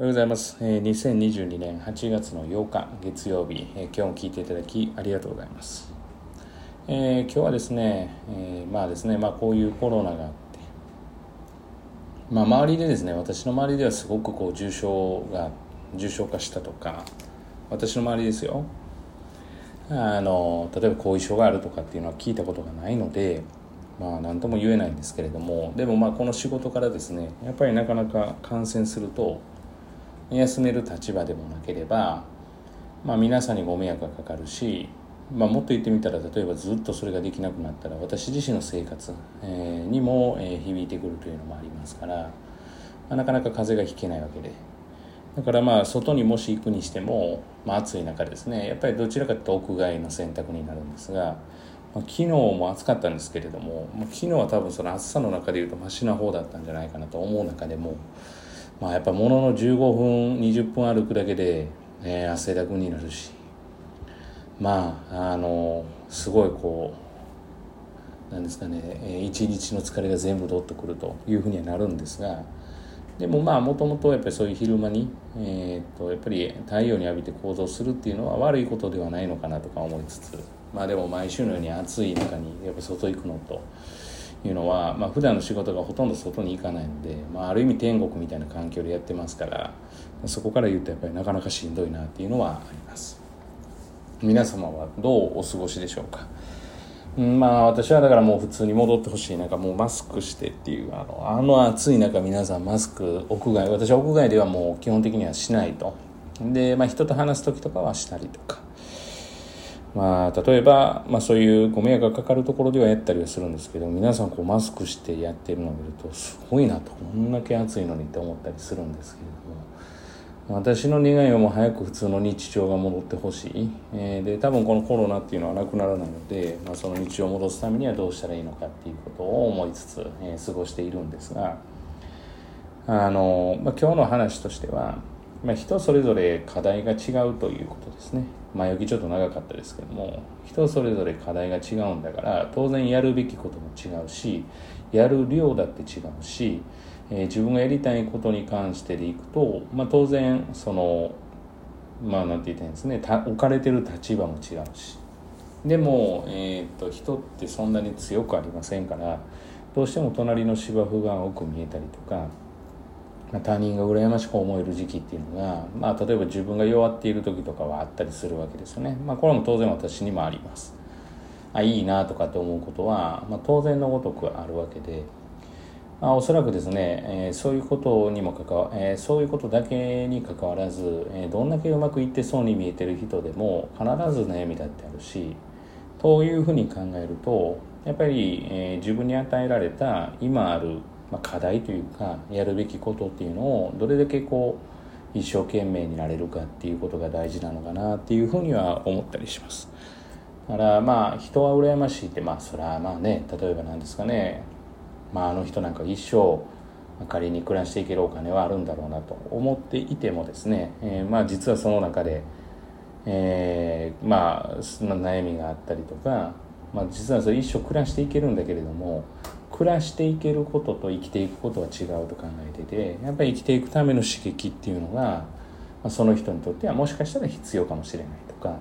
おはようございます。え2022年8月の8日月曜日、え今日も聞いていただきありがとうございます。えー今日はですね、えーまあですね、まあこういうコロナがあって、まあ周りでですね、私の周りではすごくこう重症が重症化したとか、私の周りですよ。あの例えば後遺症があるとかっていうのは聞いたことがないので、まあ何とも言えないんですけれども、でもまあこの仕事からですね、やっぱりなかなか感染すると。休める立場でもなければ、まあ、皆さんにご迷惑がかかるし、まあ、もっと言ってみたら例えばずっとそれができなくなったら私自身の生活、えーにも、えー響いてくるというのもありますから、まあ、なかなか風邪がひけないわけでだからまあ外にもし行くにしても、まあ、暑い中ですねやっぱりどちらかというと屋外の選択になるんですが、まあ、昨日も暑かったんですけれども、まあ、昨日は多分その暑さの中でいうとマシな方だったんじゃないかなと思う中でも。まあやっぱものの15分20分歩くだけで、え汗だくになるしまああのすごいこうなんですかね、えー一日の疲れが全部どっとくるというふうにはなるんですがでもまあもともとやっぱりそういう昼間に、えー、とやっぱり太陽に浴びて行動するっていうのは悪いことではないのかなとか思いつつまあでも毎週のように暑い中にやっぱ外行くのと。いうのは、まあ普段の仕事がほとんど外に行かないので、まあ、ある意味天国みたいな環境でやってますからそこから言うとやっぱりなかなかしんどいなっていうのはあります。皆様はどうお過ごしでしょうか？まあ私はだからもう普通に戻ってほしい。なんかもうマスクしてっていうあのあの暑い中皆さんマスク屋外。私は屋外ではもう基本的にはしないと。で、まあ、人と話す時とかはしたりとか。まあ、例えば、まあ、そういうご迷惑がかかるところではやったりはするんですけど皆さんこうマスクしてやってるのを見るとすごいなとこんだけ暑いのにって思ったりするんですけれども私の願いはもう早く普通の日常が戻ってほしい、えーで多分このコロナっていうのはなくならないので、まあ、その日常を戻すためにはどうしたらいいのかっていうことを思いつつ、えー過ごしているんですがあの、まあ、今日の話としては、まあ、人それぞれ課題が違うということですね。前置きちょっと長かったですけども人それぞれ課題が違うんだから当然やるべきことも違うしやる量だって違うし、えー自分がやりたいことに関してでいくと、まあ、当然そのまあなんて言ったいんですね。置かれてる立場も違うし。でも、えー、と人ってそんなに強くありませんからどうしても隣の芝生が多く見えたりとかまあ他人が羨ましく思える時期っていうのが、まあ、例えば自分が弱っている時とかはあったりするわけですよね。まあ、これも当然私にもあります。あいいなとかって思うことは、まあ、当然のごとくあるわけで、まあ、おそらくですね、えーそういうことにも関わ、えーそういうことだけに関わらず、えーどんだけうまくいってそうに見えてる人でも必ず悩みだってあるしというふうに考えるとやっぱり、えー自分に与えられた今ある、まあ、課題というかやるべきことっていうのをどれだけこう一生懸命になれるかっていうことが大事なのかなっていうふうには思ったりします。だからまあ人は羨ましいってまあそれはまあね例えばなんですかねまああの人なんか一生仮に暮らしていけるお金はあるんだろうなと思っていてもですね、えーまあ実はその中で、えーまあ悩みがあったりとか、まあ、実はそれ一生暮らしていけるんだけれども暮らしていけることと生きていくことは違うと考えててやっぱり生きていくための刺激っていうのが、ま、その人にとってはもしかしたら必要かもしれないとか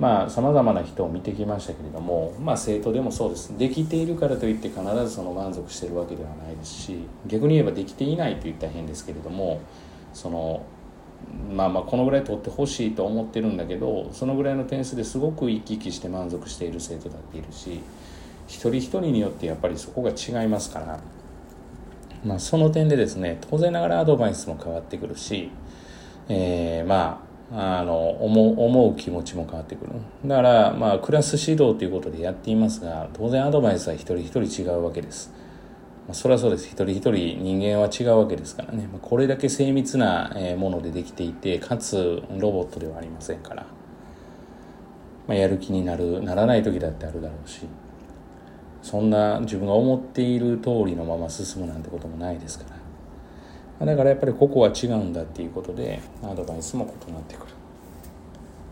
まあさまざまな人を見てきましたけれどもまあ生徒でもそうです。できているからといって必ずその満足してるわけではないですし逆に言えばできていないと言ったら変ですけれどもそのまあまあこのぐらい取ってほしいと思ってるんだけどそのぐらいの点数ですごく生き生きして満足している生徒だっているし一人一人によってやっぱりそこが違いますから、まあ、その点でですね当然ながらアドバイスも変わってくるし、えーまああの思う思う気持ちも変わってくる。だからまあクラス指導ということでやっていますが当然アドバイスは一人一人違うわけです。まあ、それはそうです。一人一人人間は違うわけですからね、まあ、これだけ精密なものでできていてかつロボットではありませんから、まあ、やる気になるならない時だってあるだろうし。そんな自分が思っている通りのまま進むなんてこともないですから、だからやっぱりここは違うんだっていうことでアドバイスも異なってくる。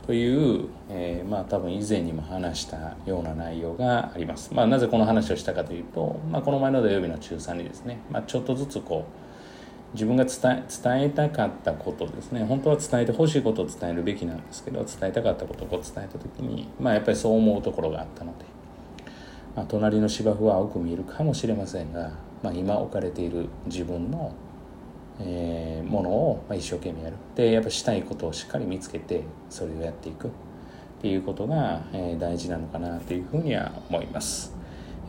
という、えーまあ多分以前にも話したような内容があります。まあなぜこの話をしたかというと、まあこの前の土曜日の中3にですね、まあちょっとずつこう、自分が伝え伝えたかったことですね。本当は伝えてほしいことを伝えるべきなんですけど伝えたかったことを伝えた時にまあやっぱりそう思うところがあったので、まあ、隣の芝生は青く見えるかもしれませんが、まあ、今置かれている自分の、えー、ものを一生懸命やるでやっぱしたいことをしっかり見つけてそれをやっていくっていうことが、えー、大事なのかなというふうには思います。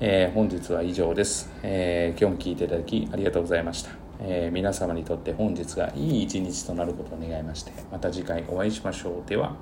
えー、本日は以上です、え、今日も聞いていただきありがとうございました。え、皆様にとって本日がいい一日となることを願いましてまた次回お会いしましょうでは